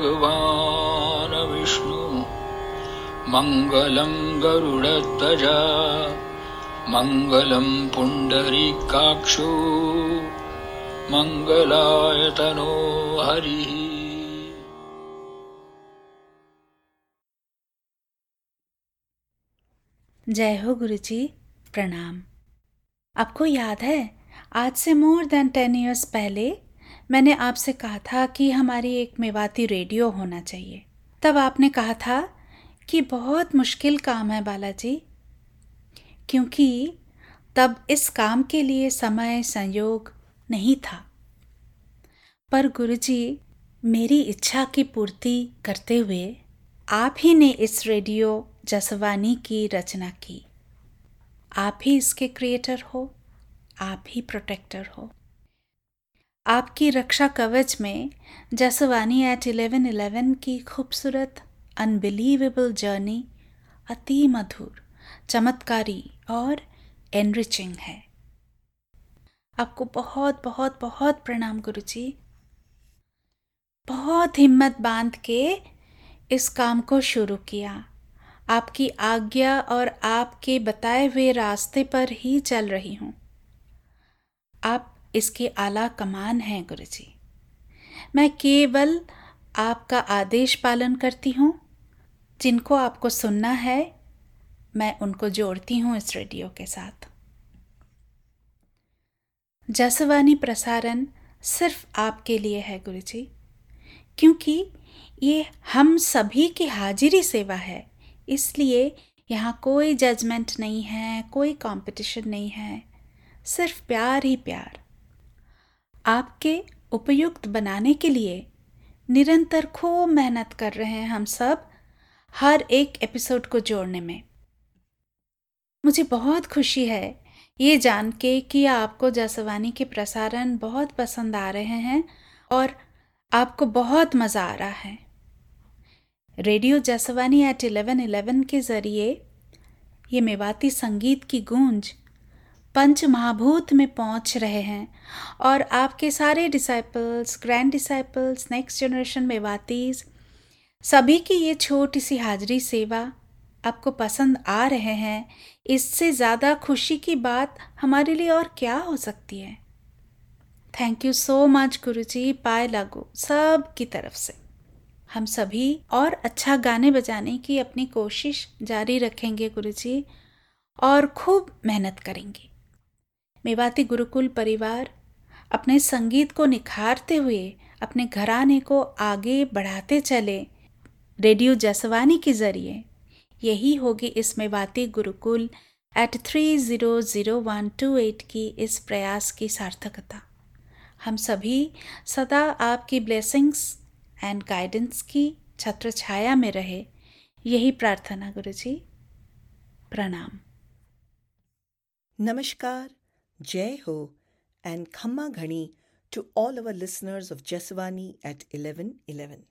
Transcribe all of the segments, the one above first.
भगवान् विष्णु मङ्गलं गरुडध्वजा मङ्गलं पुण्डरीकाक्षो मङ्गलायतनो हरिः। जय हो गुरु जी प्रणाम। आपको याद है, आज से मोर देन टेन ईयर्स पहले मैंने आपसे कहा था कि हमारी एक मेवाती रेडियो होना चाहिए। तब आपने कहा था कि बहुत मुश्किल काम है बालाजी, क्योंकि तब इस काम के लिए समय, संयोग नहीं था। पर गुरुजी, मेरी इच्छा की पूर्ति करते हुए आप ही ने इस रेडियो जसवानी की रचना की। आप ही इसके क्रिएटर हो, आप ही प्रोटेक्टर हो। आपकी रक्षा कवच में जसवानी एट इलेवन इलेवन की खूबसूरत अनबिलीवेबल जर्नी अति मधुर, चमत्कारी और एनरिचिंग है। आपको बहुत बहुत बहुत प्रणाम गुरु जी बहुत हिम्मत बाँध के इस काम को शुरू किया। आपकी आज्ञा और आपके बताए हुए रास्ते पर ही चल रही हूँ। आप इसके आला कमान हैं गुरु जी मैं केवल आपका आदेश पालन करती हूँ। जिनको आपको सुनना है, मैं उनको जोड़ती हूँ इस रेडियो के साथ। जसवानी प्रसारण सिर्फ़ आपके लिए है गुरु जी क्योंकि ये हम सभी की हाजिरी सेवा है। इसलिए यहाँ कोई जजमेंट नहीं है, कोई कंपटीशन नहीं है, सिर्फ़ प्यार ही प्यार। आपके उपयुक्त बनाने के लिए निरंतर खूब मेहनत कर रहे हैं हम सब हर एक एपिसोड को जोड़ने में। मुझे बहुत खुशी है ये जान के कि आपको जसवानी के प्रसारण बहुत पसंद आ रहे हैं और आपको बहुत मज़ा आ रहा है। Radio Jaswani eight eleven eleven के ज़रिए ये मेवाती संगीत की गूंज पंच महाभूत में पहुँच रहे हैं और आपके सारे disciples grand disciples next generation में मेवातीज सभी की ये छोटी सी हाजिरी सेवा आपको पसंद आ रहे हैं, इससे ज़्यादा खुशी की बात हमारे लिए और क्या हो सकती है? थैंक यू सो मच गुरु जी पाए लागू, सब की तरफ़ से। हम सभी और अच्छा गाने बजाने की अपनी कोशिश जारी रखेंगे गुरु जी और खूब मेहनत करेंगे। मेवाती गुरुकुल परिवार अपने संगीत को निखारते हुए, अपने घराने को आगे बढ़ाते चले रेडियो जसवानी के ज़रिए। यही होगी इस Mewati gurukul eight three zero zero one two eight की इस प्रयास की सार्थकता। हम सभी सदा आपकी ब्लेसिंग्स एंड गाइडेंस की छत्र छाया में रहे। यही प्रार्थना गुरु जी प्रणाम। नमस्कार। हो एंड खम्मा घणी to all our listeners of Jaswani eight eleven eleven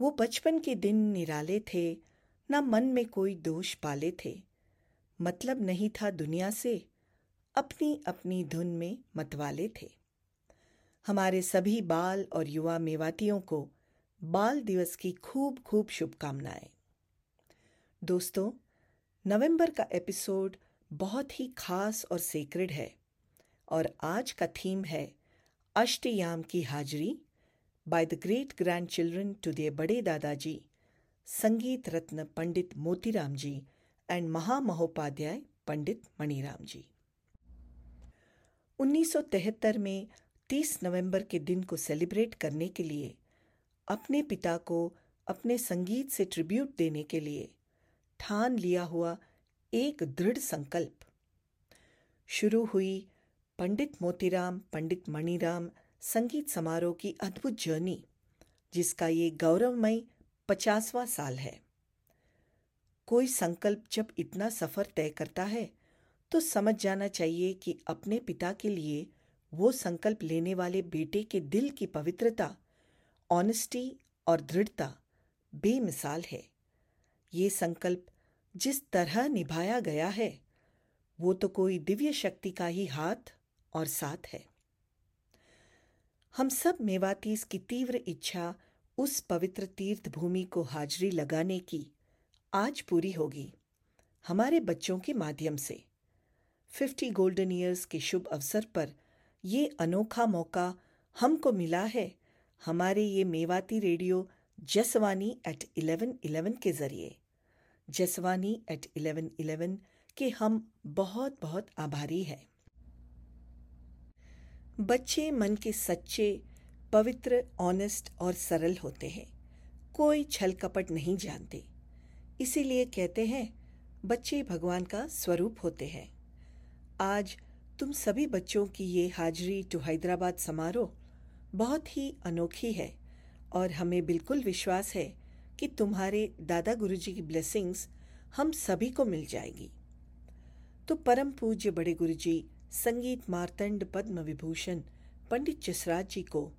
वो बचपन के दिन निराले थे, ना मन में कोई दोष पाले थे। मतलब नहीं था दुनिया से अपनी अपनी धुन में मतवाले थे। हमारे सभी बाल और युवा मेवातियों को बाल दिवस की खूब खूब शुभकामनाएँ। दोस्तों, नवंबर का एपिसोड बहुत ही खास और सेक्रेड है। और आज का थीम है अष्टयाम की हाजिरी by the great grandchildren to their बड़े दादाजी, संगीत रत्न पंडित मोतीराम जी एंड महामहोपाध्याय पंडित मणिराम जी। 1973 में 30 नवंबर के दिन को सेलिब्रेट करने के लिए, अपने पिता को अपने संगीत से ट्रिब्यूट देने के लिए ठान लिया हुआ एक दृढ़ संकल्प। शुरू हुई पंडित मोतीराम, पंडित मणिराम संगीत समारोह की अद्भुत जर्नी, जिसका ये गौरवमय पचासवां साल है। कोई संकल्प जब इतना सफ़र तय करता है तो समझ जाना चाहिए कि अपने पिता के लिए वो संकल्प लेने वाले बेटे के दिल की पवित्रता ऑनेस्टी और दृढ़ता बेमिसाल है। ये संकल्प जिस तरह निभाया गया है, वो तो कोई दिव्य शक्ति का ही हाथ और साथ है। हम सब मेवातीस की तीव्र इच्छा उस पवित्र तीर्थ भूमि को हाजिरी लगाने की आज पूरी होगी, हमारे बच्चों के माध्यम से। फिफ्टी गोल्डन ईयर्स के शुभ अवसर पर ये अनोखा मौका हमको मिला है, हमारे ये Mewati radio Jaswani eight eleven eleven के ज़रिए। जसवानी एट इलेवन इलेवन के हम बहुत बहुत आभारी हैं। बच्चे मन के सच्चे, पवित्र ऑनेस्ट और सरल होते हैं। कोई छल कपट नहीं जानते। इसीलिए कहते हैं, बच्चे भगवान का स्वरूप होते हैं। आज तुम सभी बच्चों की ये हाजिरी टू हैदराबाद समारोह बहुत ही अनोखी है और हमें बिल्कुल विश्वास है कि तुम्हारे दादा गुरुजी की ब्लेसिंग्स हम सभी को मिल जाएगी। तो परम पूज्य बड़े गुरुजी, संगीत मार्तंड पद्म विभूषण, पंडित जसराज जी को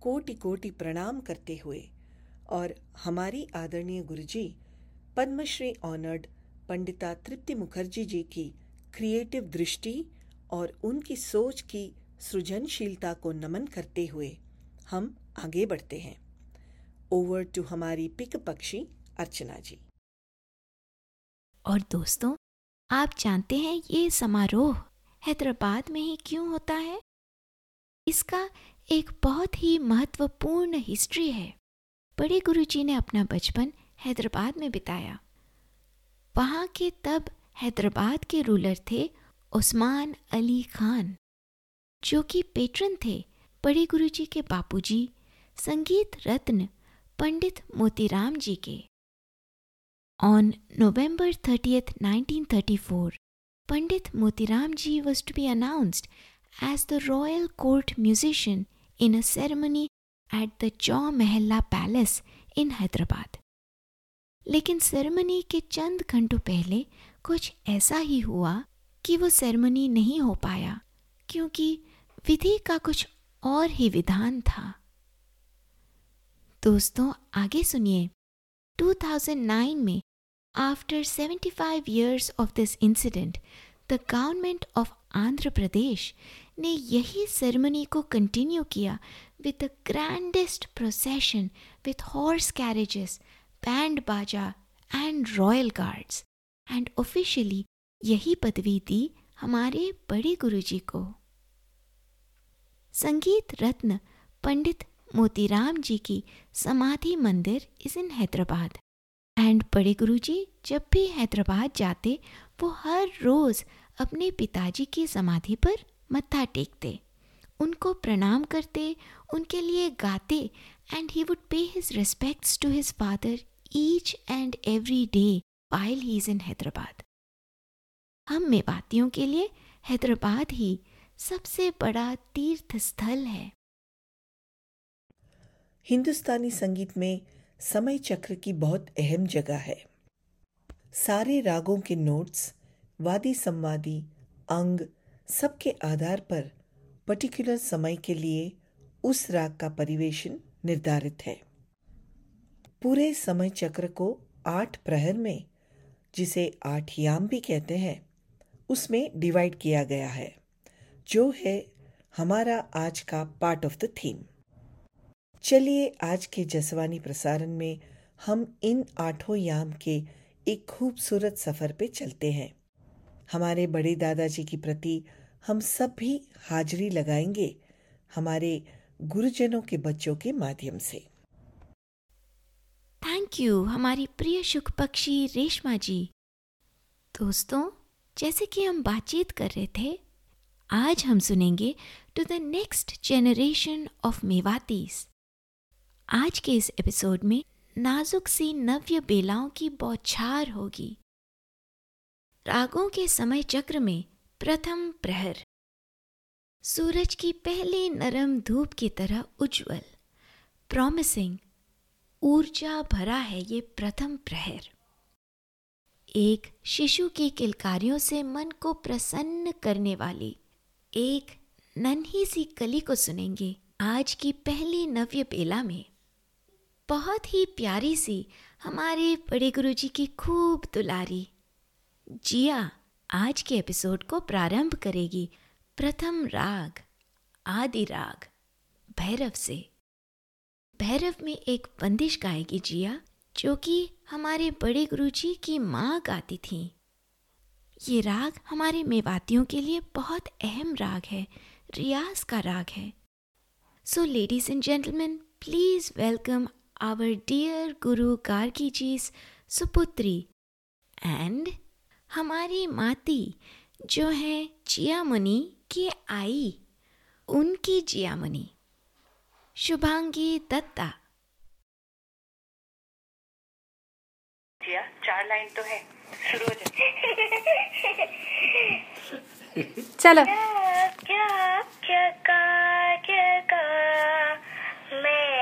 कोटि कोटि प्रणाम करते हुए और हमारी आदरणीय गुरुजी, पद्मश्री ऑनर्ड पंडिता तृप्ति मुखर्जी जी की क्रिएटिव दृष्टि और उनकी सोच की सृजनशीलता को नमन करते हुए हम आगे बढ़ते हैं। ओवर टू हमारी पिक पक्षी अर्चना जी। और दोस्तों, आप जानते हैं ये समारोह हैदराबाद में ही क्यों होता है? इसका एक बहुत ही महत्वपूर्ण हिस्ट्री है। बड़े गुरुजी ने अपना बचपन हैदराबाद में बिताया। वहाँ के तब हैदराबाद के रूलर थे उस्मान अली खान, जो कि पेट्रन थे। बड़े गुरुजी के बापूजी संगीत रत्न पंडित मोतीराम जी के। On November thirty 1934, Pandit Motiram ji was to be announced as the royal court musician in a ceremony at the Chowmahalla palace इन हैदराबाद लेकिन सेरेमनी के चंद घंटों पहले कुछ ऐसा ही हुआ कि वो सेरेमनी नहीं हो पाया क्योंकि विधि का कुछ और ही विधान था। दोस्तों, आगे सुनिए। 2009 में after 75 years of this incident the government of Andhra Pradesh ने यही सेरेमनी को कंटिन्यू किया with the grandest procession with horse carriages band बाजा and royal guards and officially यही पदवी दी हमारे बड़े गुरुजी को। संगीत रत्न पंडित मोतीराम जी की समाधि मंदिर इज़ इन हैदराबाद। एंड बड़े गुरुजी, जब भी हैदराबाद जाते, वो हर रोज अपने पिताजी की समाधि पर मत्था टेकते। उनको प्रणाम करते, उनके लिए गाते and he would pay his respects to his father each and every day while he is in Hyderabad. हम मेवातियों के लिए हैदराबाद ही सबसे बड़ा तीर्थ स्थल है। हिंदुस्तानी संगीत में समय चक्र की बहुत अहम जगह है। सारे रागों के नोट्स वादी संवादी, अंग सबके आधार पर पर्टिकुलर समय के लिए उस राग का परिवेशन निर्धारित है। पूरे समय चक्र को आठ प्रहर में, जिसे आठ याम भी कहते हैं, उसमें डिवाइड किया गया है, जो है हमारा आज का पार्ट ऑफ़ द थीम चलिए आज के जसवानी प्रसारण में हम इन आठों याम के एक खूबसूरत सफ़र पे चलते हैं। हमारे बड़े दादाजी की प्रति हम सब भी हाजिरी लगाएँगे हमारे गुरुजनों के बच्चों के माध्यम से। थैंक यू हमारी प्रिय सुख पक्षी रेशमा जी। दोस्तों, जैसे कि हम बातचीत कर रहे थे, आज हम सुनेंगे to the next generation of Mewatis. आज के इस एपिसोड में नाजुक सी नव्य बेलाओं की बौछार होगी। रागों के समय चक्र में प्रथम प्रहर। सूरज की पहली नरम धूप की तरह उज्जवल। प्रॉमिसिंग ऊर्जा भरा है ये प्रथम प्रहर। एक शिशु की किलकारियों से मन को प्रसन्न करने वाली, एक नन्ही सी कली को सुनेंगे आज की पहली नव्य बेला में। बहुत ही प्यारी सी हमारे बड़े गुरु जी की खूब दुलारी। जिया आज के एपिसोड को प्रारंभ करेगी प्रथम राग, आदि राग, भैरव से। भैरव में एक बंदिश गाएगी जिया, जो कि हमारे बड़े गुरु जी की माँ गाती थी। ये राग हमारे मेवातियों के लिए बहुत अहम राग है, रियाज का राग है। So ladies and gentleman please welcome our dear guru Gargi जीज सुपुत्री and हमारी माती जो है जिया मुनि की आई उनकी जिया मुनि शुभांगी दत्ता जिया चार लाइन तो है शुरू हो जाए चलो क्या क्या क्या का क्या का मैं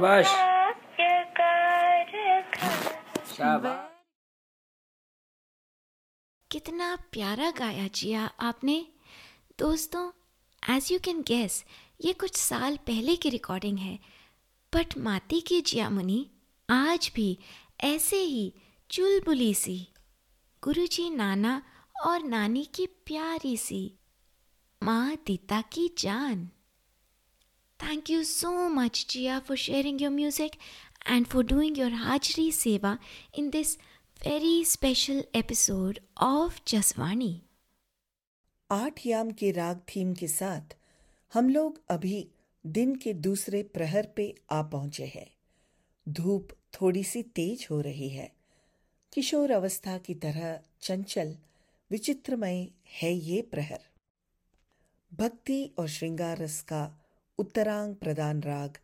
शाबाश। कितना प्यारा गाया जिया आपने। दोस्तों एज यू कैन गेस ये कुछ साल पहले की रिकॉर्डिंग है। बट माती की जिया मुनि, आज भी ऐसे ही चुलबुली सी, गुरुजी नाना और नानी की प्यारी सी, माँ दीता की जान। Thank you so much, Jia, for sharing your music and for doing your Hajri Seva in this very special episode of Jaswani. आठ याम के राग थीम के साथ हम लोग अभी दिन के दूसरे प्रहर पे आ पहुँचे हैं धूप थोड़ी सी तेज हो रही है किशोर अवस्था की तरह चंचल विचित्रमय है ये प्रहर भक्ति और श्रृंगार रस का उत्तरांग प्रदान राग,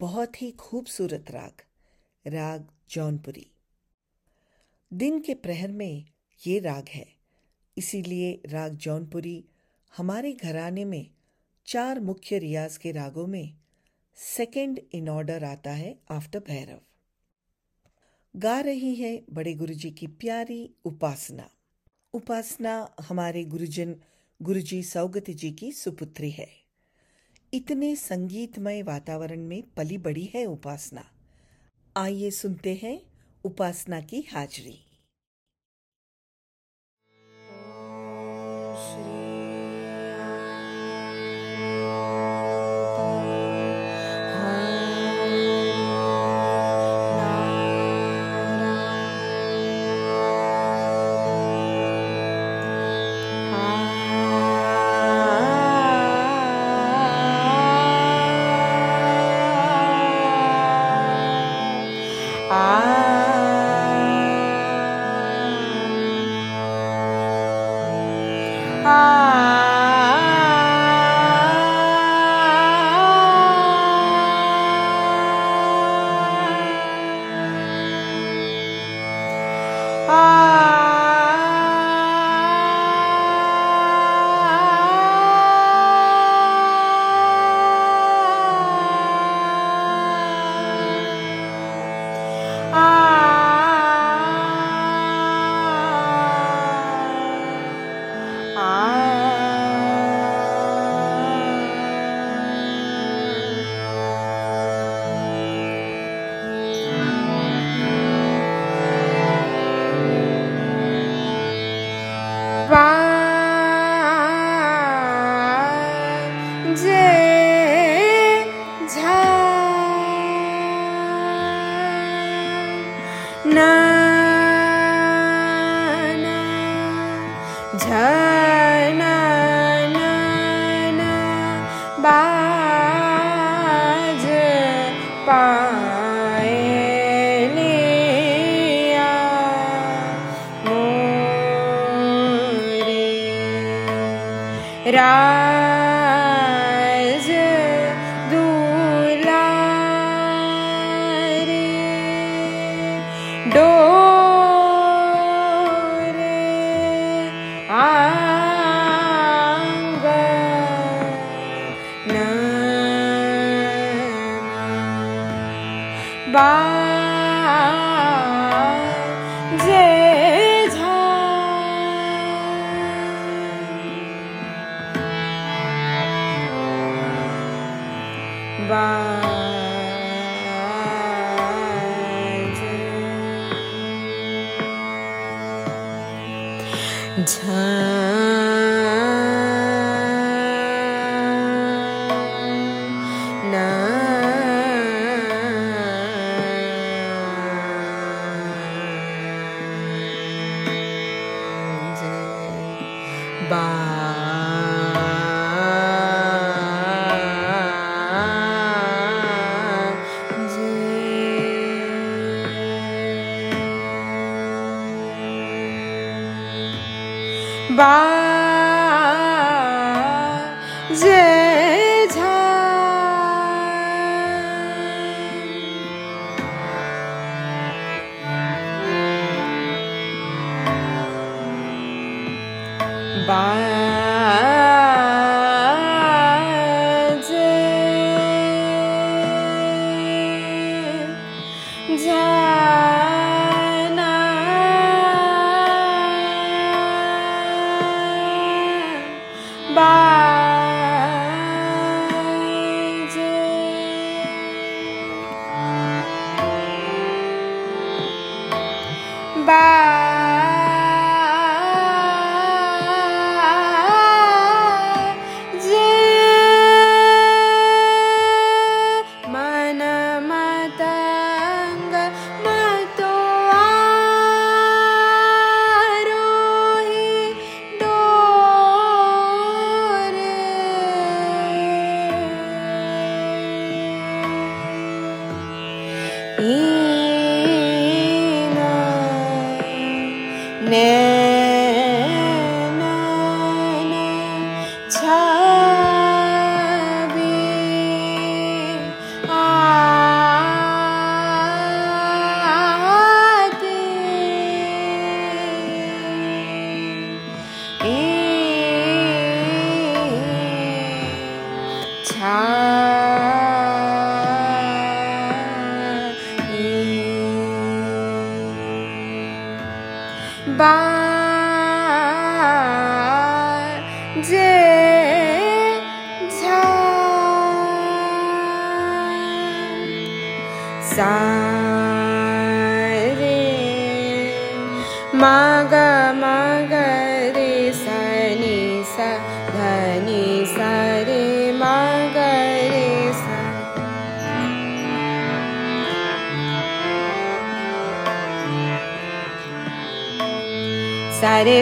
बहुत ही खूबसूरत राग राग जौनपुरी। दिन के प्रहर में ये राग है, इसीलिए राग जौनपुरी हमारे घराने में चार मुख्य रियाज के रागों में सेकंड इन ऑर्डर आता है आफ्टर भैरव। गा रही है बड़े गुरुजी की प्यारी उपासना। उपासना हमारे गुरुजन गुरुजी सौगत जी की सुपुत्री है। इतने संगीतमय वातावरण में पली बड़ी है उपासना। आइए सुनते हैं उपासना की हाजरी। Ah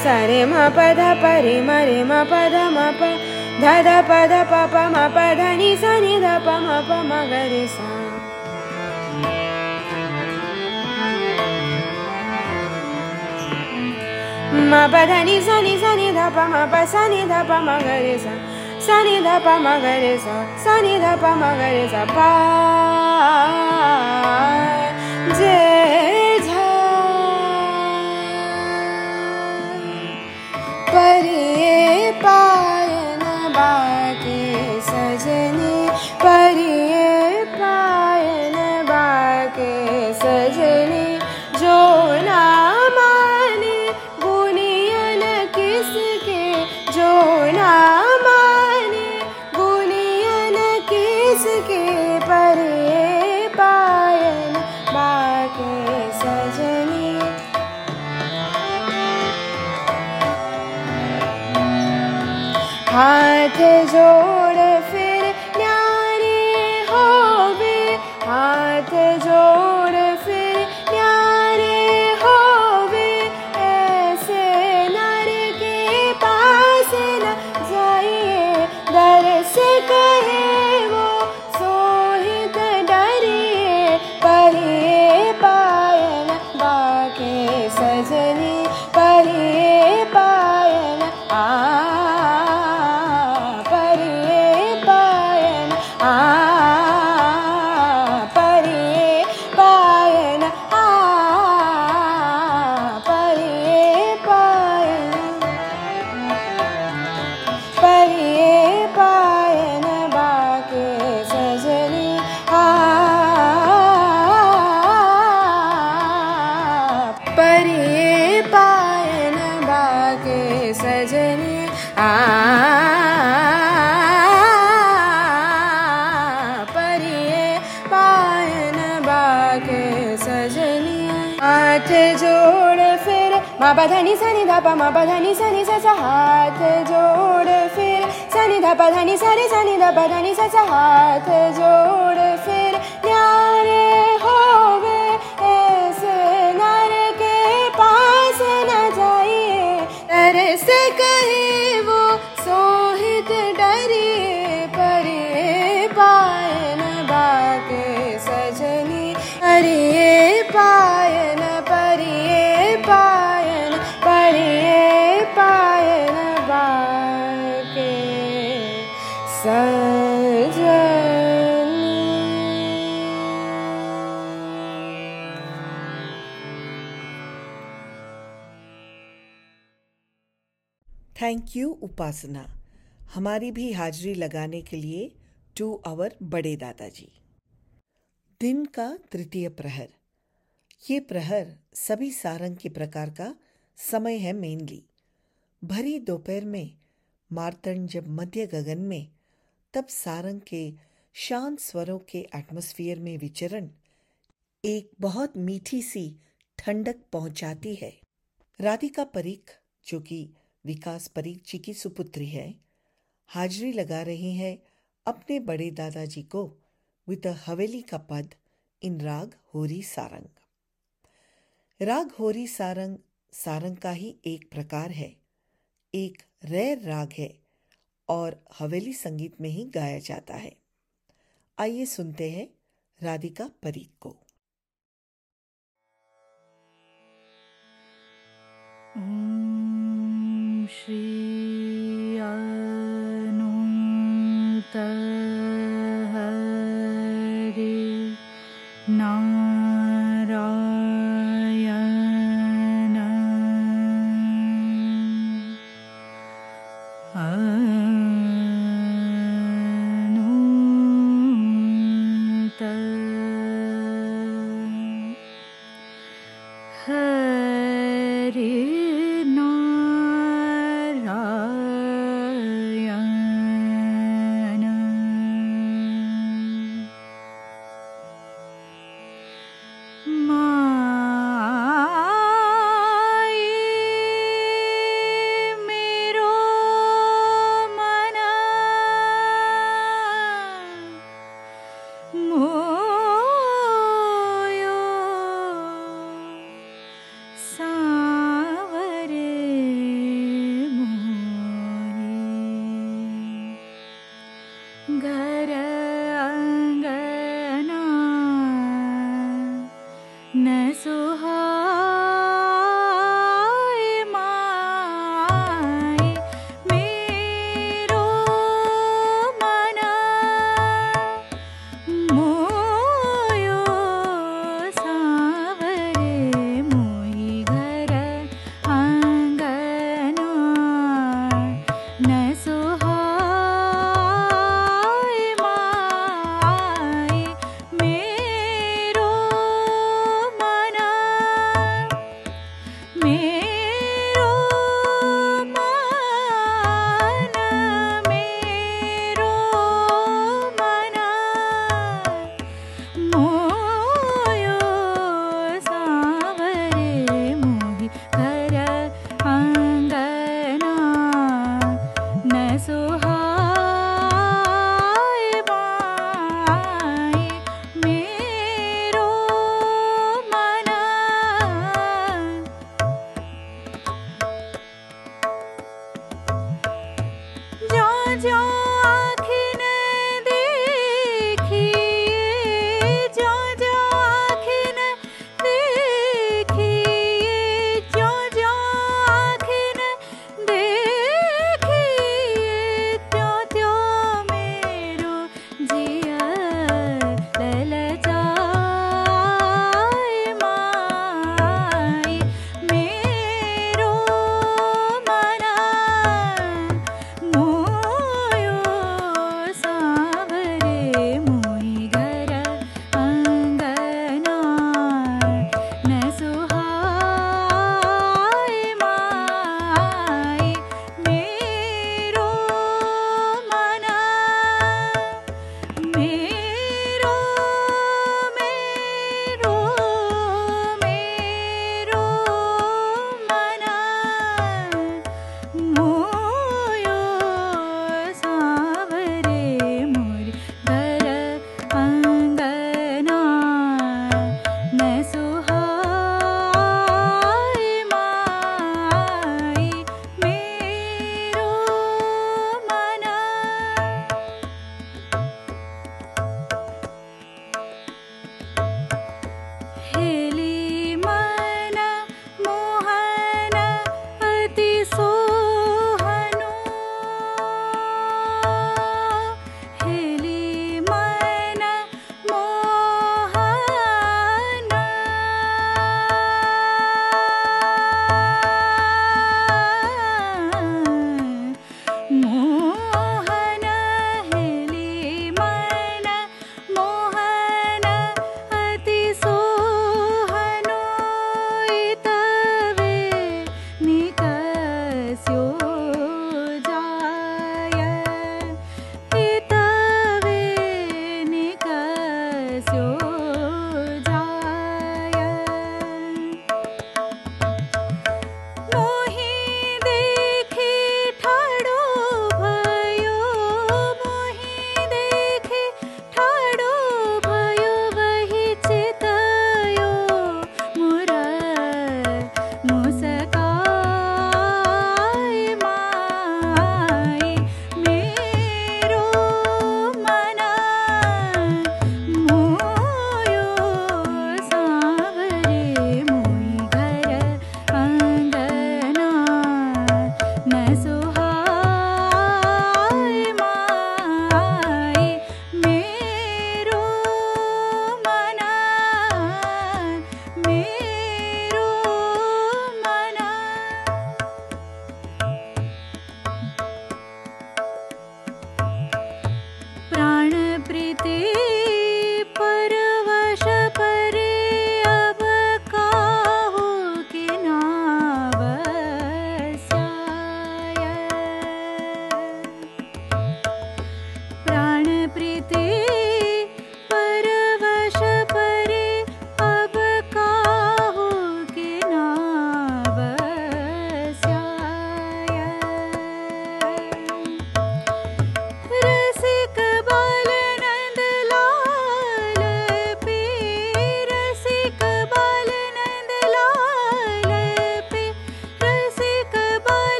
सरे सरे म पद परे मरे म पद म प ध ध प ध प प म प ध नि सा। नि ध प म प म ग रे सा। म प ध नि सा। नि सा नि ध प म प सा। नि ध प। म ग रे सा सा नि ध प म ग रे सा सा नि ध प म ग रे सा पा परिये हाथ जोड़ फिर ध प म पधनि सनि स हाथ जोड़ सनि ध पधनि सरि सनि स स हाथ जोड़ उपासना। हमारी भी हाजिरी लगाने के लिए टू आवर बड़े दादाजी। दिन का तृतीय प्रहर। ये प्रहर सभी सारंग के प्रकार का समय है मेनली भरी दोपहर में, मार्तंड जब मध्य गगन में, तब सारंग के शांत स्वरों के एटमॉस्फेयर में विचरण एक बहुत मीठी सी ठंडक पहुंचाती है। राधिका परीख जो कि विकास परीख जी की सुपुत्री है। हाजिरी लगा रही हैं अपने बड़े दादाजी को। विद हवेली का पद, इन राग होरी सारंग। राग होरी सारंग सारंग का ही एक प्रकार है। एक रेर राग है और हवेली संगीत में ही गाया जाता है। आइए सुनते हैं राधिका परीख को। Om Shri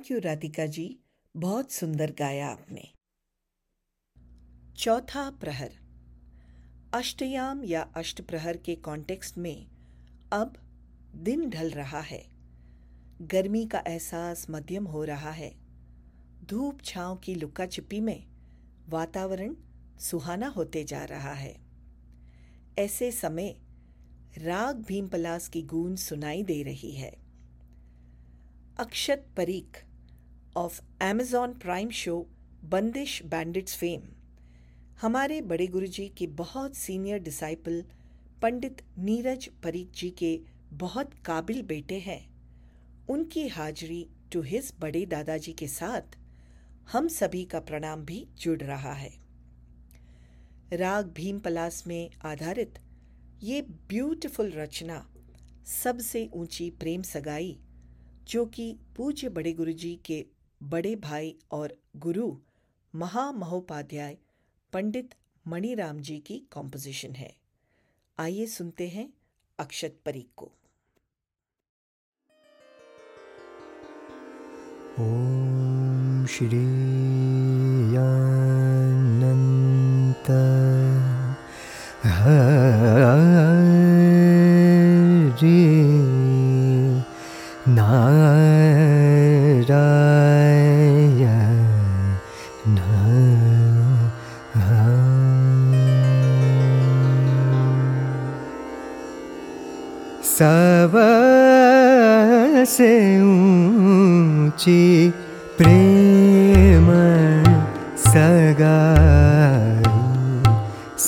thank you Radhika ji. बहुत सुंदर गाया आपने। चौथा प्रहर। अष्टयाम या अष्ट प्रहर के कॉन्टेक्स्ट में अब दिन ढल रहा है। गर्मी का एहसास मध्यम हो रहा है। धूप छांव की लुका छिपी में वातावरण सुहाना होते जा रहा है। ऐसे समय राग भीमपलास की गूंज सुनाई दे रही है। Akshat Parikh of Amazon Prime show Bandish Bandits fame हमारे बड़े गुरुजी के बहुत सीनियर डिसाइपल पंडित नीरज परीख जी के बहुत काबिल बेटे हैं। उनकी हाजिरी टू हिज बड़े दादाजी के साथ हम सभी का प्रणाम भी जुड़ रहा है। राग भीम पलास में आधारित ये ब्यूटीफुल रचना सबसे ऊँची प्रेम सगाई जो कि पूज्य बड़े गुरुजी के बड़े भाई और गुरु महामहोपाध्याय पंडित मणिराम जी की कॉम्पोजिशन है। आइए सुनते हैं अक्षत परीक को। ॐ श्रीयानन्त सबसे ऊँची प्रेम सगाई।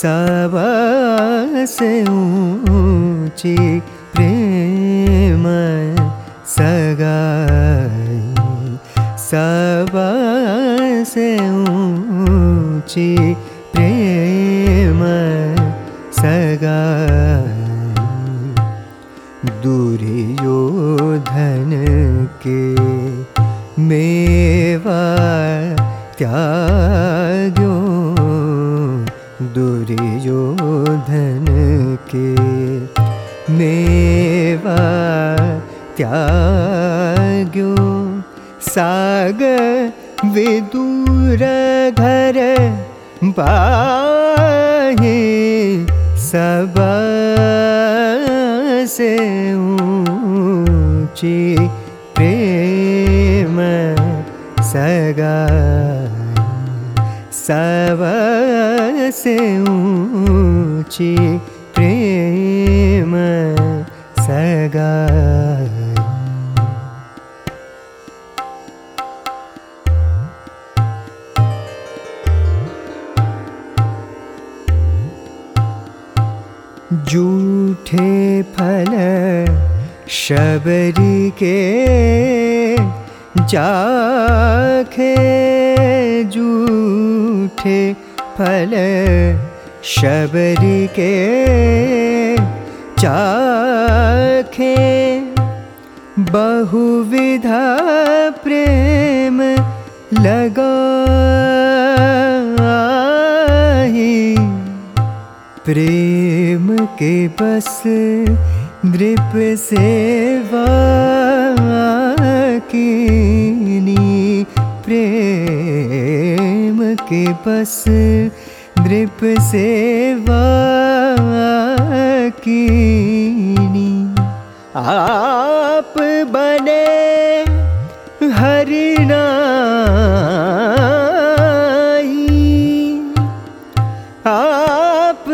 सबसे ऊँची प्रेम सगाई। सबसे ऊँची प्रेम जाखे जूठे फल शबरी के चाखे बहुविधा प्रेम लगाई प्रेम के बस नृप सेवा कीनी प्रेम के बस नृप सेवा कीनी। आप बने हरिनाई आप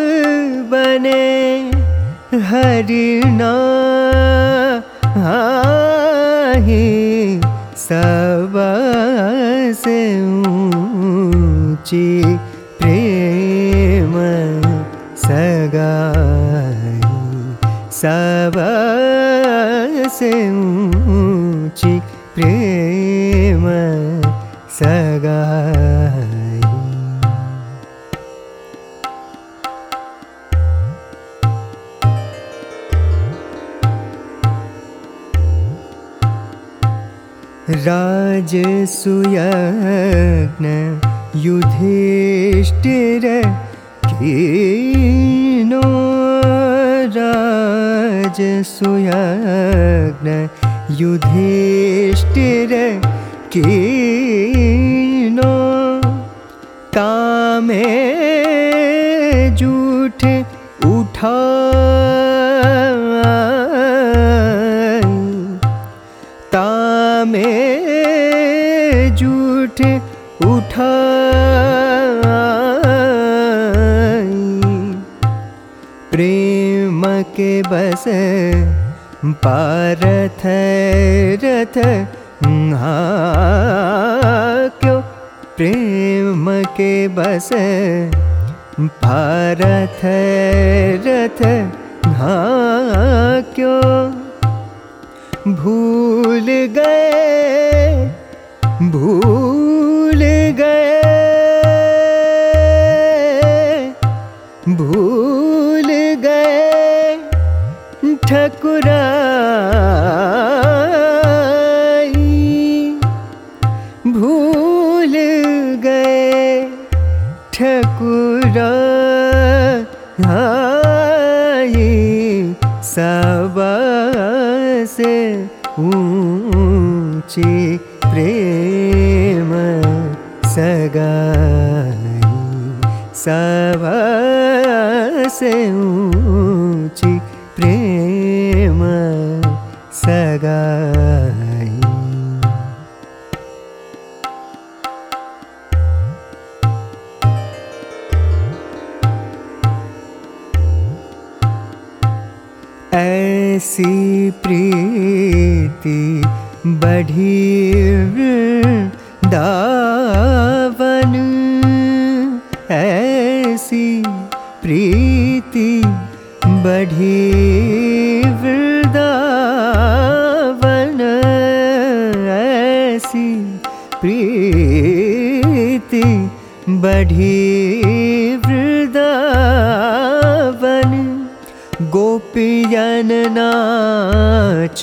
बने हरिना सब से ऊंची प्रेम सगाई। सब से ऊंची प्रेम सगाई राजसुयज्ञ युधिष्ठिर कीनो राजसुयज्ञ युधिष्ठिर कीनो कामे बस पारथ रथ क्यों? प्रेम के बस भारत रथ क्यों? भूल गए भूल ठकुराई भूल गए ठकुराई। सब से ऊंची प्रेम सगाई। सब बढ़ी दावन ऐसी प्रीति बढ़ी वृंदावन ऐसी प्रीति वृंदावन गोपियन नाच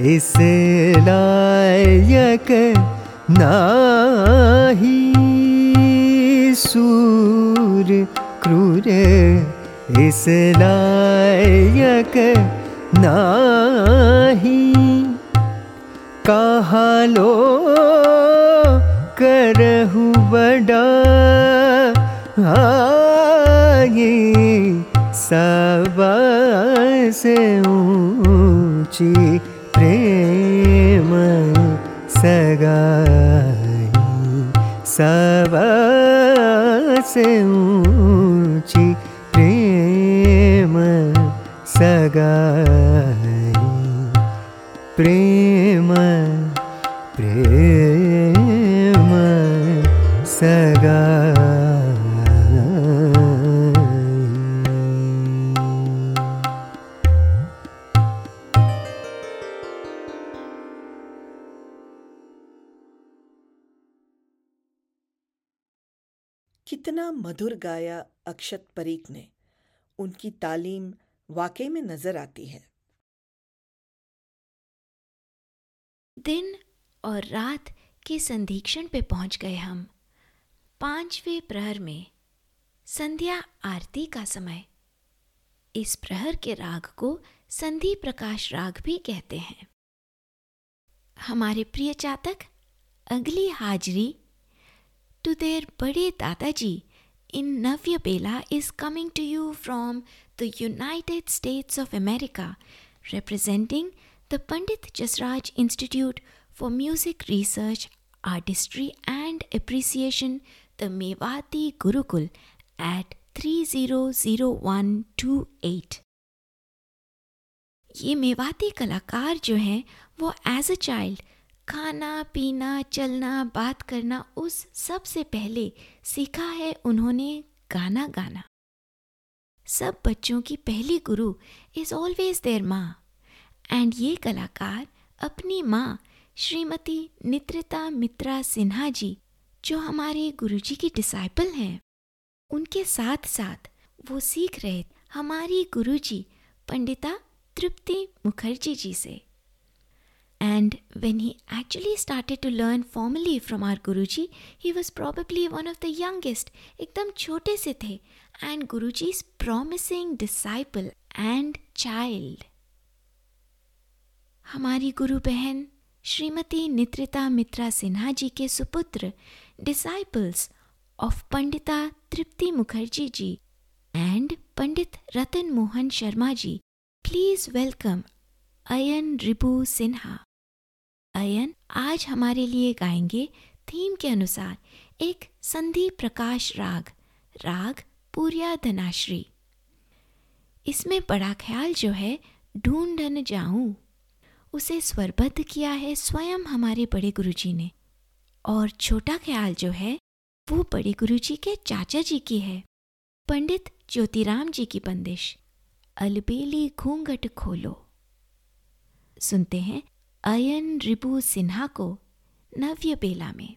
इस लायक नाही सूर्य क्रूर इस लायक नाही। कहाँ लो करहु बड़ा आगे सब से ऊंची प्रेम सगाई सब से ऊंची प्रेम सगाई प्रेम मधुर गाया अक्षत परीक ने। उनकी तालीम वाकई में नज़र आती है। दिन और रात के संधीक्षण पे पहुँच गए हम। पाँचवें प्रहर में संध्या आरती का समय। इस प्रहर के राग को संधि प्रकाश राग भी कहते हैं। हमारे प्रिय चातक, अगली हाजिरी। their Bade Dadaji in Navya Bela is coming to you from the United States of America, representing the Pandit Jasraj Institute for Music Research, Artistry and Appreciation, the Mewati Gurukul at 300128. ये मेवाती कलाकार जो हैं वो as a child खाना, पीना, चलना, बात करना, उस सबसे पहले सीखा है उन्होंने गाना गाना। सब बच्चों की पहली गुरु इज़ ऑलवेज देयर माँ। एंड ये कलाकार अपनी माँ श्रीमती नित्रिता मित्रा सिन्हा जी, जो हमारे गुरुजी की डिसाइपल हैं, उनके साथ साथ वो सीख रहे हमारी गुरुजी पंडिता तृप्ति मुखर्जी जी से। And when he actually started to learn formally from our Guruji, he was probably one of the youngest, एकदम छोटे से थे, and Guruji's promising disciple and child. हमारी गुरु बहन श्रीमती नित्रिता मित्रा सिन्हा जी के सुपुत्र disciples of Pandita Tripti Mukherjee ji and Pandit Ratan Mohan Sharma ji please welcome Ayan Ribu Sinha अयन आज हमारे लिए गाएँगे थीम के अनुसार एक संधि प्रकाश राग राग पूर्या धनाश्री इसमें बड़ा ख्याल जो है, ढूंढन जाऊँ। उसे स्वरबद्ध किया है स्वयं हमारे बड़े गुरुजी ने। और छोटा ख्याल जो है, वो बड़े गुरुजी के चाचा जी की है, पंडित ज्योतिराम जी की बंदिश। अलबेली घूंघट खोलो। सुनते हैं अयन रिपू सिन्हा को नव्य बेला में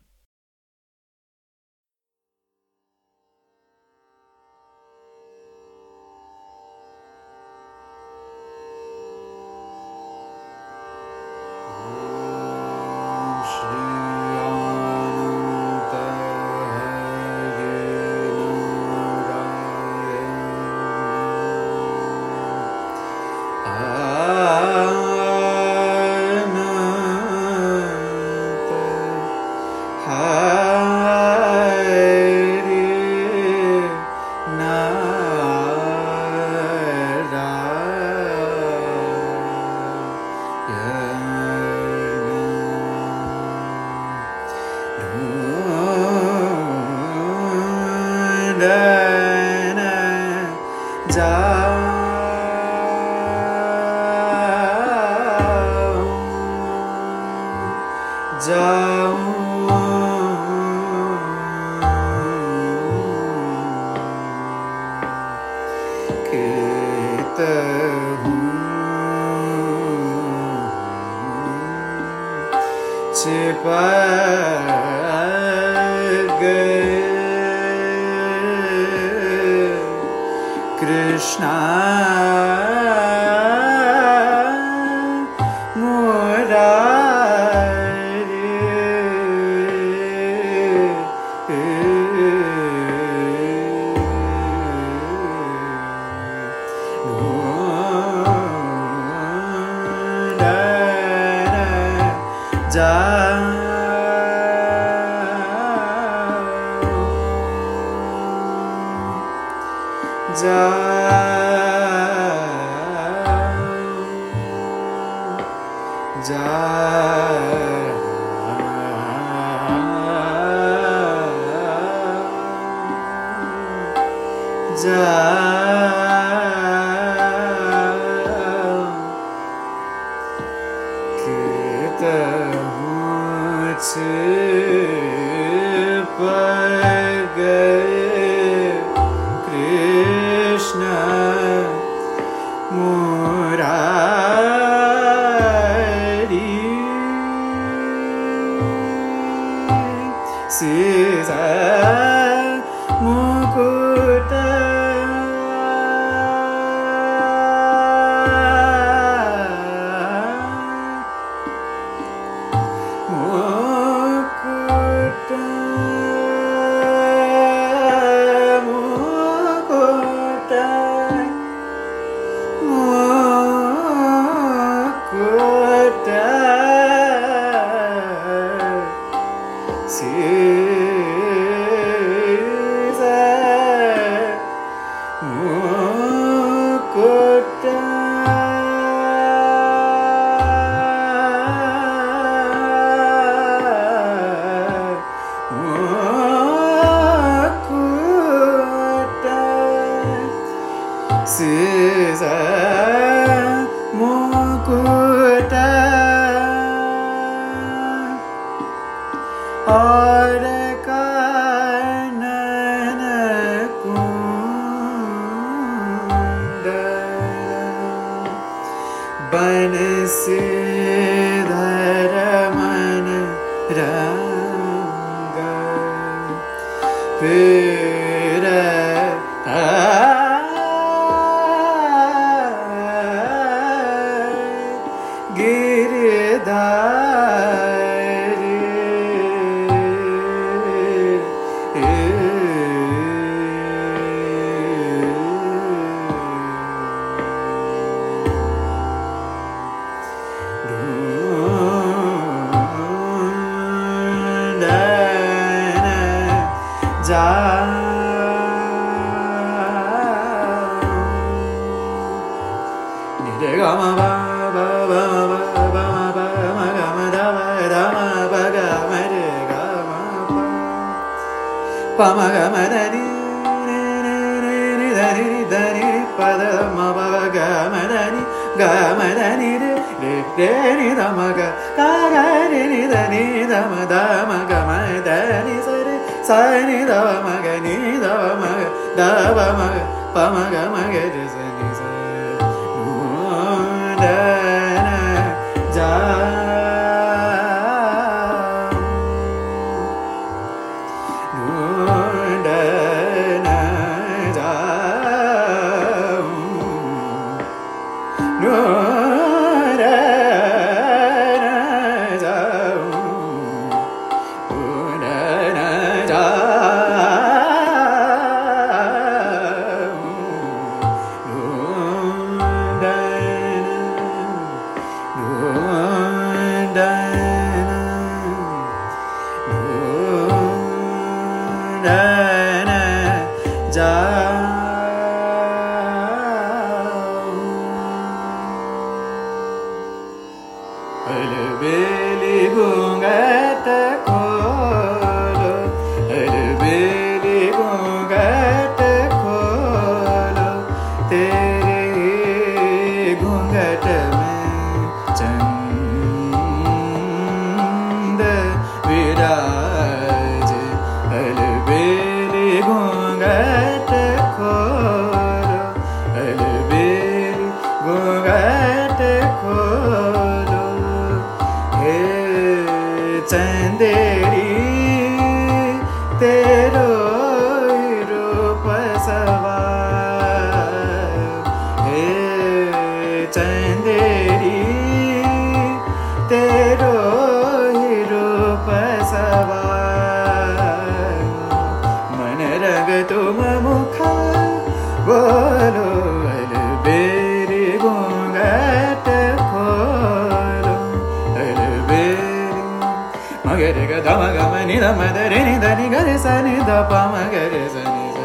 गम नि धम दरे नि धनि गरे स नि ध प मगरे स नि ध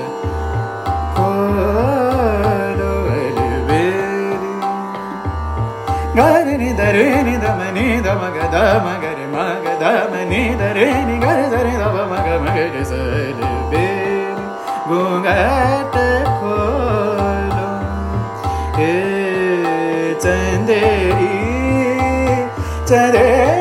खोलो अलबेरी गरे नि दरे नि धम नि धम ग ध मगरे म ग ध म नि दरे नि गरे स नि ध प म ग मगरे स अलबेरी घूंघट खोलो हे चंदेरी चंदेरी चंदेरी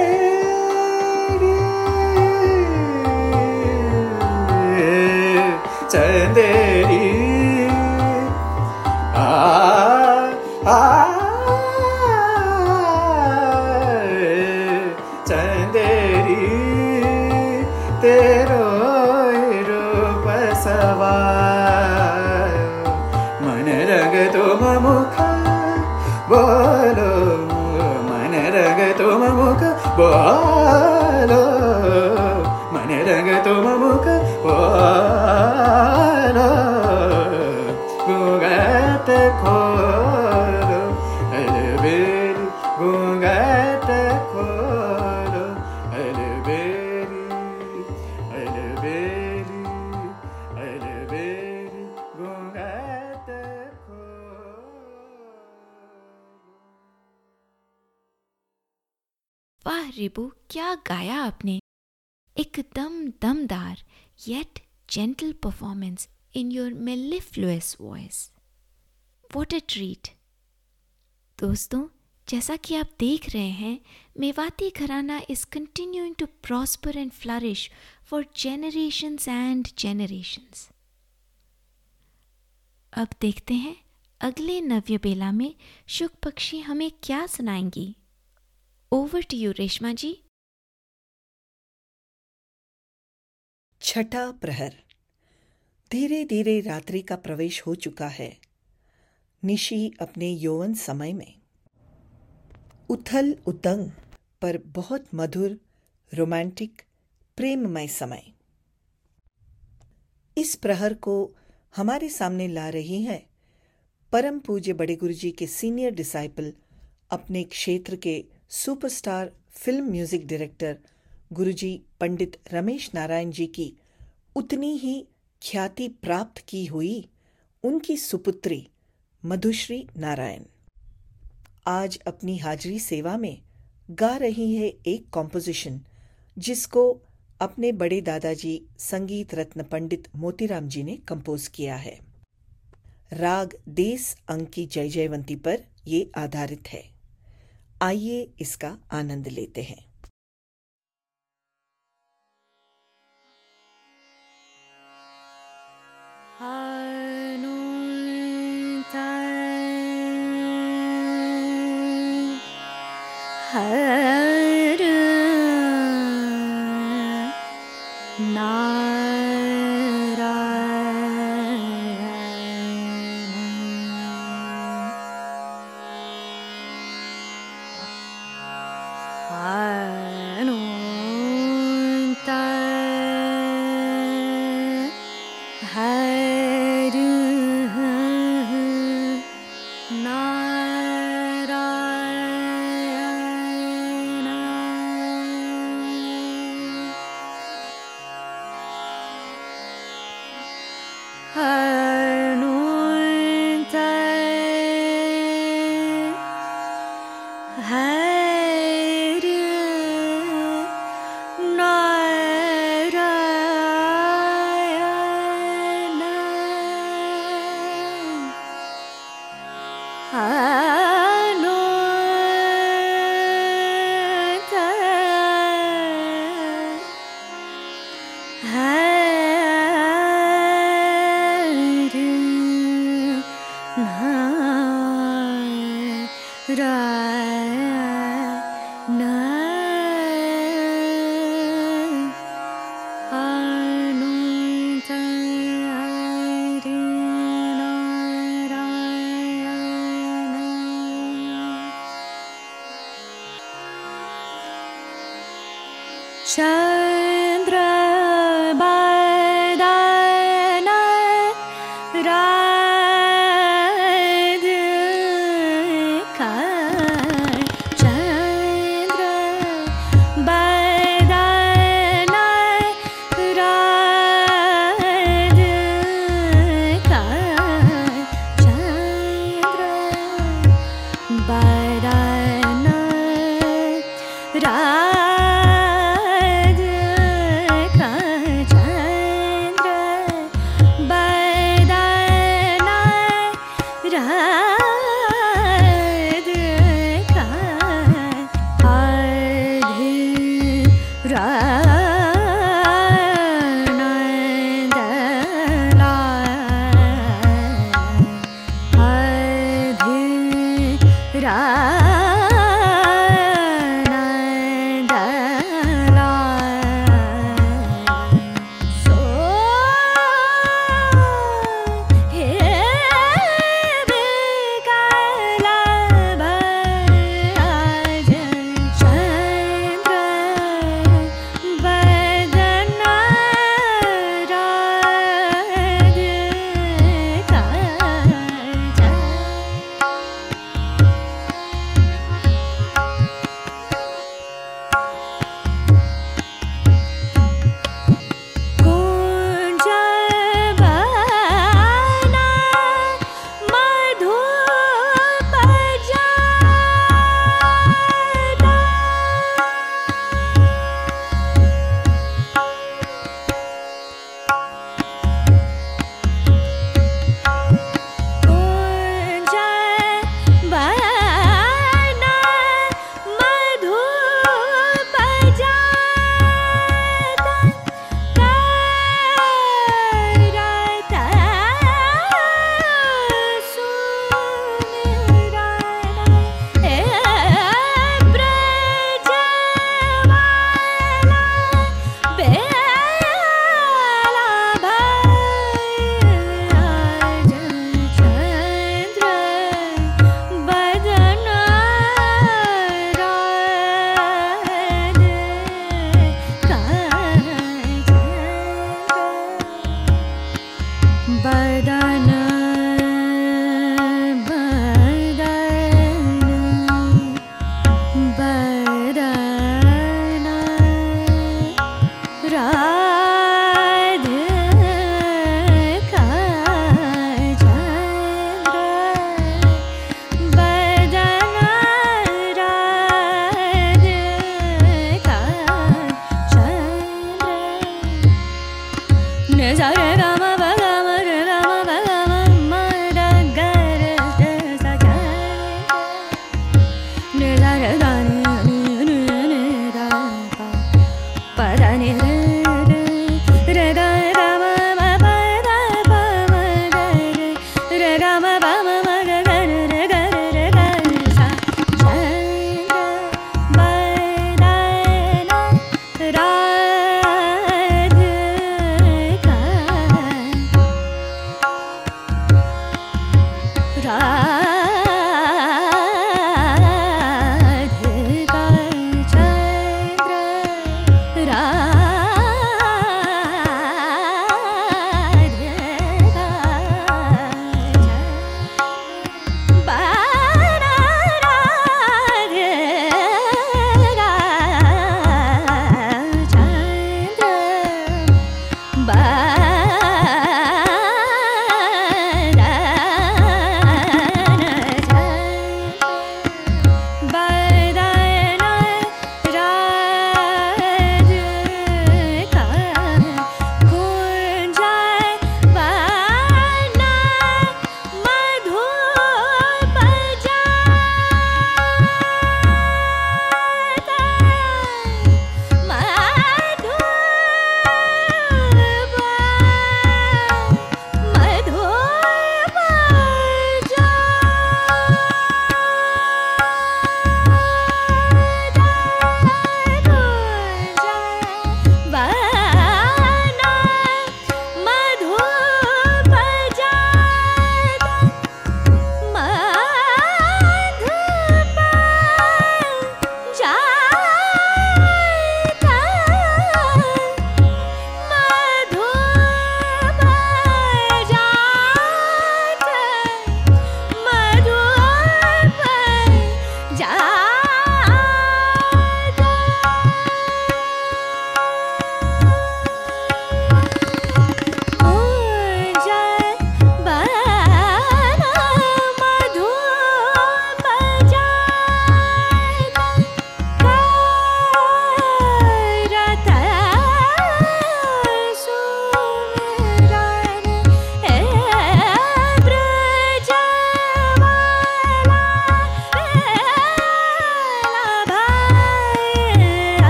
मुख बोलो मन रंग तुम गाया आपने। एकदम दमदार yet gentle performance in your mellifluous voice what a treat दोस्तों, जैसा कि आप देख रहे हैं, Mewati gharana is continuing to prosper and flourish for generations and generations. अब देखते हैं, अगले नव्य बेला में शुक पक्षी हमें क्या सुनाएँगी। Over to you Reshma ji. छठा प्रहर। धीरे धीरे रात्रि का प्रवेश हो चुका है। निशी अपने यौवन समय में। उथल उदंग पर बहुत मधुर, रोमांटिक, प्रेममय समय। इस प्रहर को हमारे सामने ला रही हैं परम पूज्य बड़े गुरु जी के सीनियर डिसाइपल, अपने क्षेत्र के superstar film music director Guruji Pandit Ramesh Narayan ji की उतनी ही ख्याति प्राप्त की हुई उनकी सुपुत्री मधुश्री नारायण। आज अपनी हाजिरी सेवा में गा रही है एक कॉम्पोजिशन जिसको अपने बड़े दादाजी संगीत रत्न पंडित मोतीराम जी ने कंपोज किया है। राग देस अंक की जय जयवंती पर ये आधारित है। आइए इसका आनंद लेते हैं। हर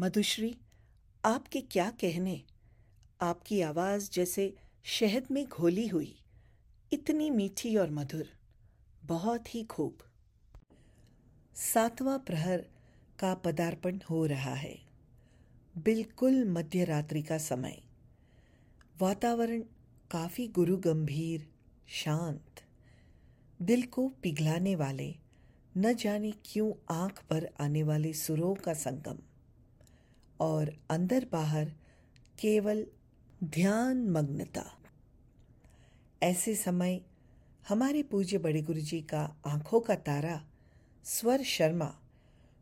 मधुश्री, आपके क्या कहने? आपकी आवाज़ जैसे शहद में घोली हुई। इतनी मीठी और मधुर, बहुत ही खूब। सातवां प्रहर का पदार्पण हो रहा है। बिल्कुल मध्य रात्रि का समय। वातावरण काफ़ी गुरु गंभीर शांत। दिल को पिघलाने वाले, न जाने क्यों आँख पर आने वाले सुरों का संगम। और अंदर बाहर केवल ध्यान मग्नता ऐसे समय हमारे पूज्य बड़े गुरु जी का आँखों का तारा, स्वर शर्मा,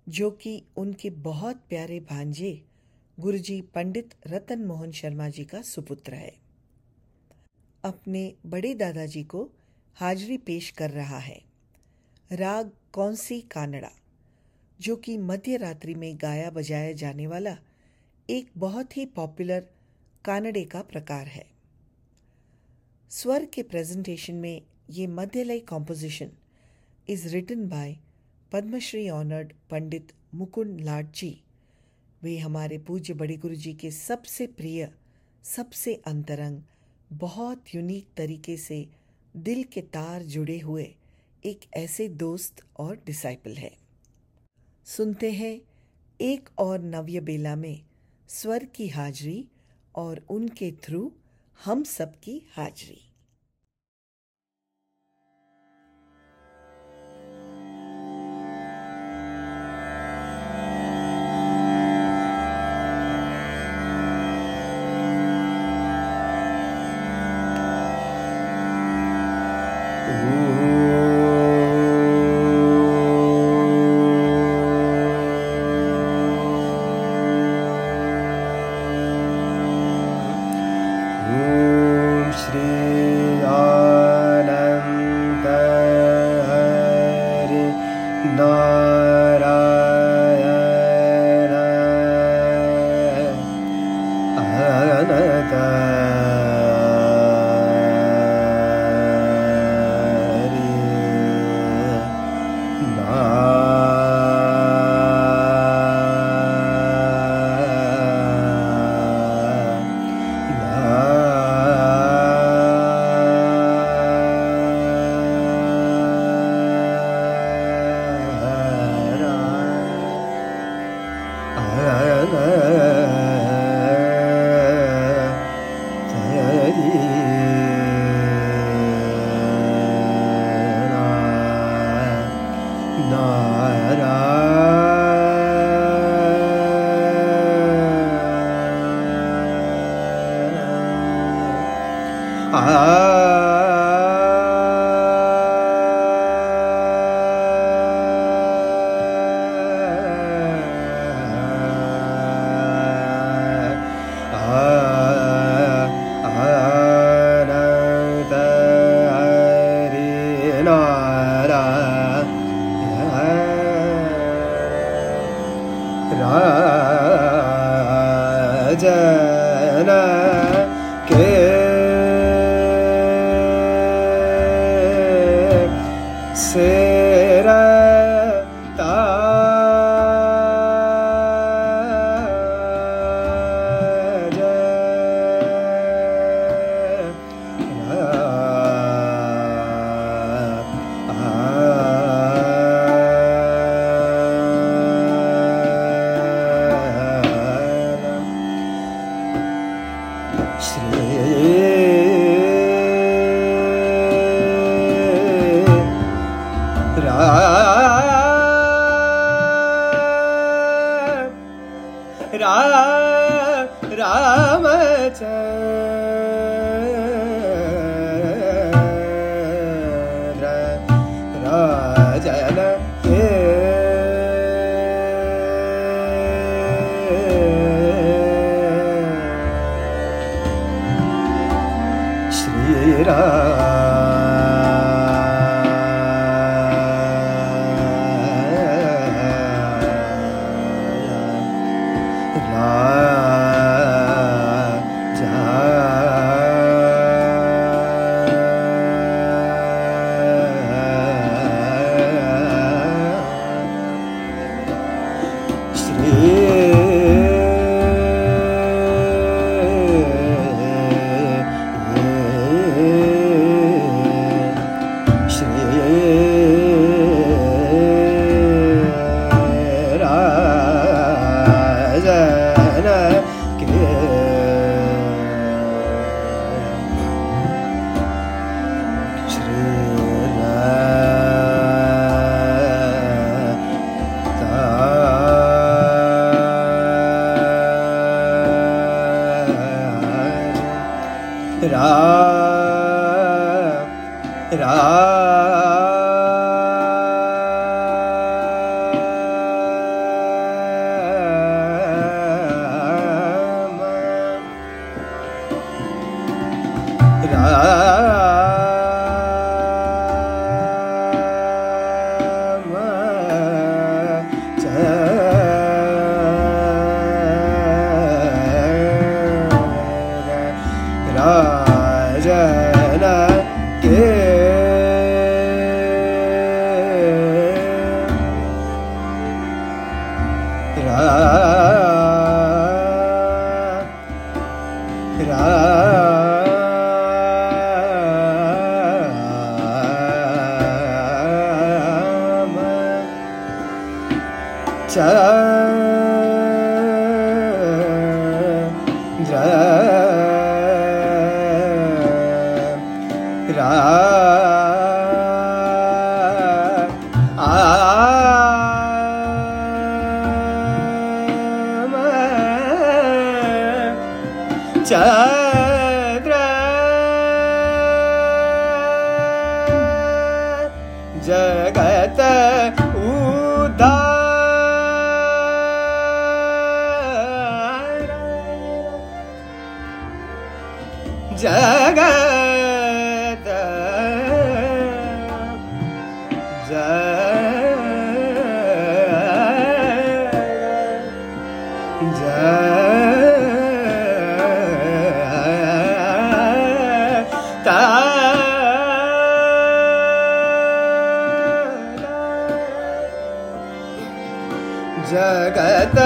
जो कि उनके बहुत प्यारे भांजे गुरुजी पंडित रतन मोहन शर्मा जी का सुपुत्र है, अपने बड़े दादाजी को हाजिरी पेश कर रहा है। राग कौन सी कानड़ा? जो कि मध्य रात्रि में गाया बजाया जाने वाला एक बहुत ही पॉपुलर कानड़े का प्रकार है। स्वर के प्रेजेंटेशन में ये मध्यलय composition is written by Padmashri honoured Pandit Mukund Lath ji वे हमारे पूज्य बड़े गुरु जी के सबसे प्रिय, सबसे अंतरंग, बहुत यूनिक तरीके से दिल के तार जुड़े हुए एक ऐसे दोस्त और डिसाइपल है। सुनते हैं एक और नव्य बेला में स्वर की हाजरी और उनके थ्रू हम सब की हाजरी। you. जगत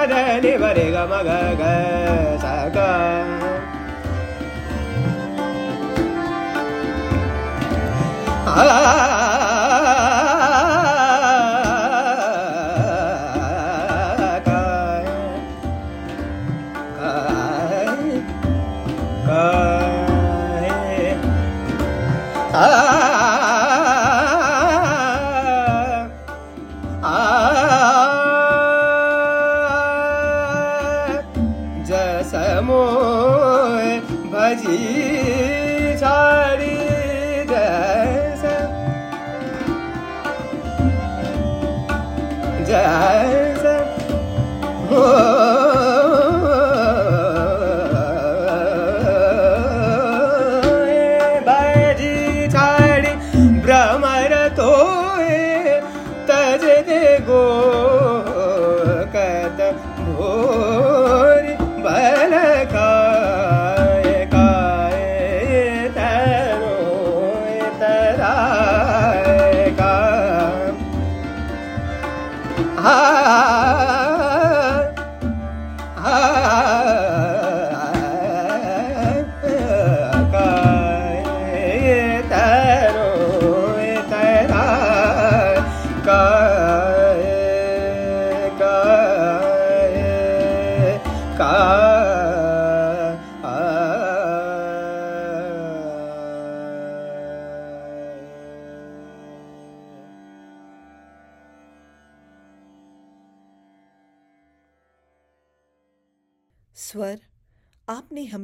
ಸದ ನಿ ಬರೆ ಗ ಮಗ ಗ ಸಗ ಆ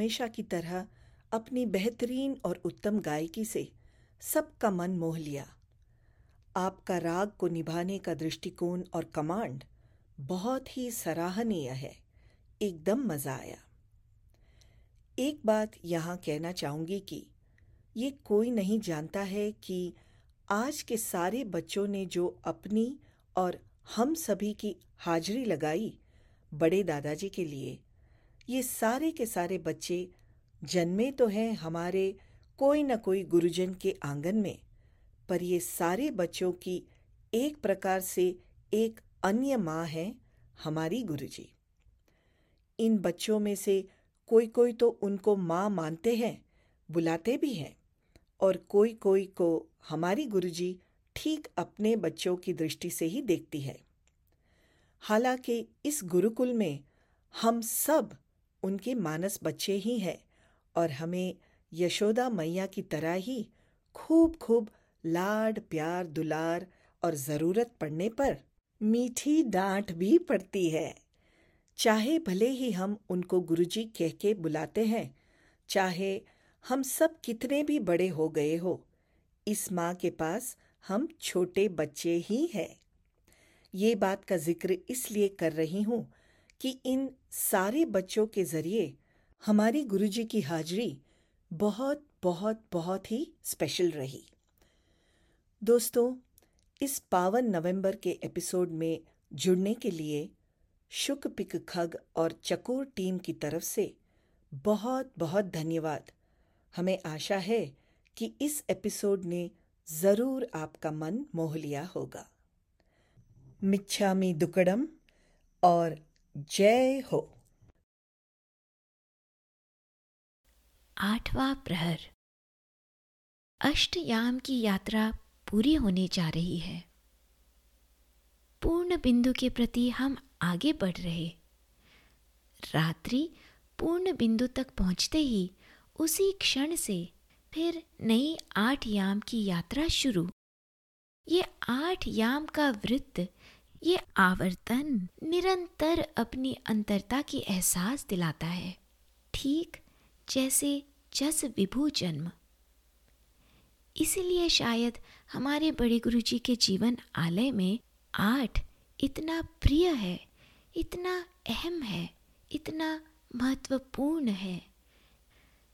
हमेशा की तरह अपनी बेहतरीन और उत्तम गायकी से सबका मन मोह लिया। आपका राग को निभाने का दृष्टिकोण और कमांड बहुत ही सराहनीय है। एकदम मज़ा आया। एक बात यहाँ कहना चाहूँगी कि ये कोई नहीं जानता है कि आज के सारे बच्चों ने जो अपनी और हम सभी की हाजिरी लगाई बड़े दादाजी के लिए ये सारे के सारे बच्चे जन्मे तो हैं हमारे कोई न कोई गुरुजन के आँगन में, पर ये सारे बच्चों की एक प्रकार से एक अन्य माँ है हमारी गुरुजी। इन बच्चों में से कोई कोई तो उनको माँ मानते हैं, बुलाते भी हैं, और कोई कोई को हमारी गुरुजी ठीक अपने बच्चों की दृष्टि से ही देखती है। हालाँकि इस गुरुकुल में हम सब उनके मानस बच्चे ही हैं और हमें यशोदा मैया की तरह ही खूब खूब लाड, प्यार, दुलार और ज़रूरत पड़ने पर मीठी डांट भी पड़ती है। चाहे भले ही हम उनको गुरुजी कह के बुलाते हैं, चाहे हम सब कितने भी बड़े हो गए हो, इस माँ के पास हम छोटे बच्चे ही हैं। ये बात का ज़िक्र इसलिए कर रही हूँ कि इन सारे बच्चों के ज़रिए हमारी गुरुजी की हाजिरी बहुत बहुत बहुत ही स्पेशल रही। दोस्तों, इस पावन नवंबर के एपिसोड में जुड़ने के लिए शुक पिक खग और चकोर टीम की तरफ़ से बहुत बहुत धन्यवाद। हमें आशा है कि इस एपिसोड ने ज़रूर आपका मन मोह लिया होगा। मिच्छामी दुकड़म और जय हो। आठवां प्रहर। अष्टयाम की यात्रा पूरी होने जा रही है। पूर्ण बिंदु के प्रति हम आगे बढ़ रहे। रात्रि पूर्ण बिंदु तक पहुँचते ही उसी क्षण से फिर नई आठ याम की यात्रा शुरू। ये आठ याम का वृत्त ये आवर्तन निरंतर अपनी अंतरता की एहसास दिलाता है। ठीक जैसे जस विभू जन्म। इसीलिए शायद हमारे बड़े गुरु जी के जीवन आलय में आठ इतना प्रिय है, इतना अहम है, इतना महत्वपूर्ण है।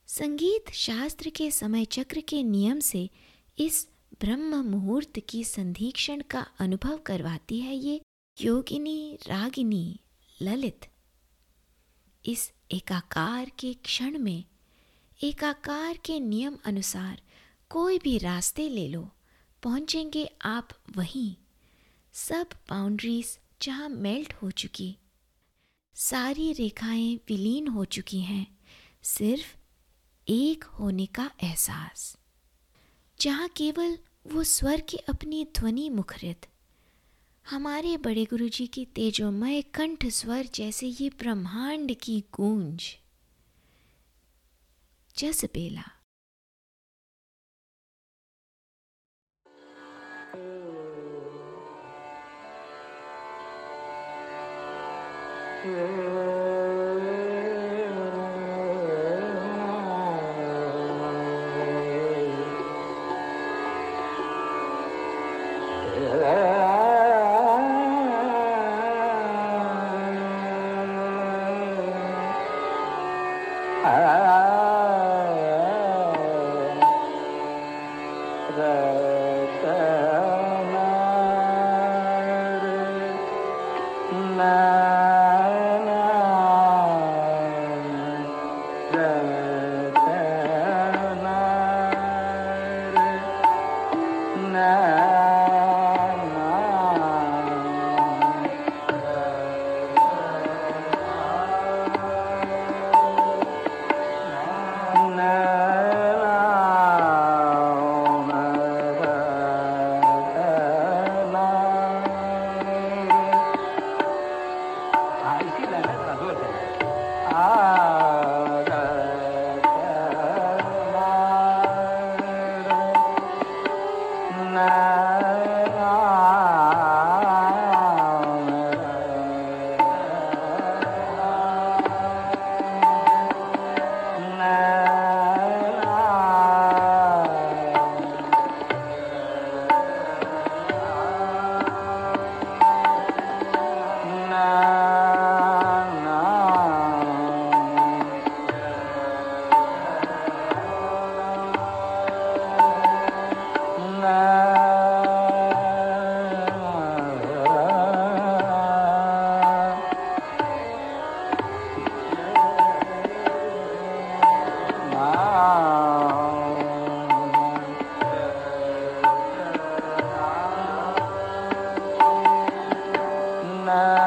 संगीत शास्त्र के समय चक्र के नियम से इस ब्रह्म मुहूर्त की संधीक्षण का अनुभव करवाती है ये योगिनी, रागिनी, ललित। इस एकाकार के क्षण में, एकाकार के नियम अनुसार कोई भी रास्ते ले लो, पहुँचेंगे आप वहीं। सब बाउंड्रीज जहाँ मेल्ट हो चुकी, सारी रेखाएँ विलीन हो चुकी हैं, सिर्फ़ एक होने का एहसास। जहाँ केवल वो स्वर की अपनी ध्वनि मुखरित। हमारे बड़े गुरुजी की तेजोमय कंठ स्वर जैसे ये ब्रह्मांड की गूंज। जस बेला। Ah.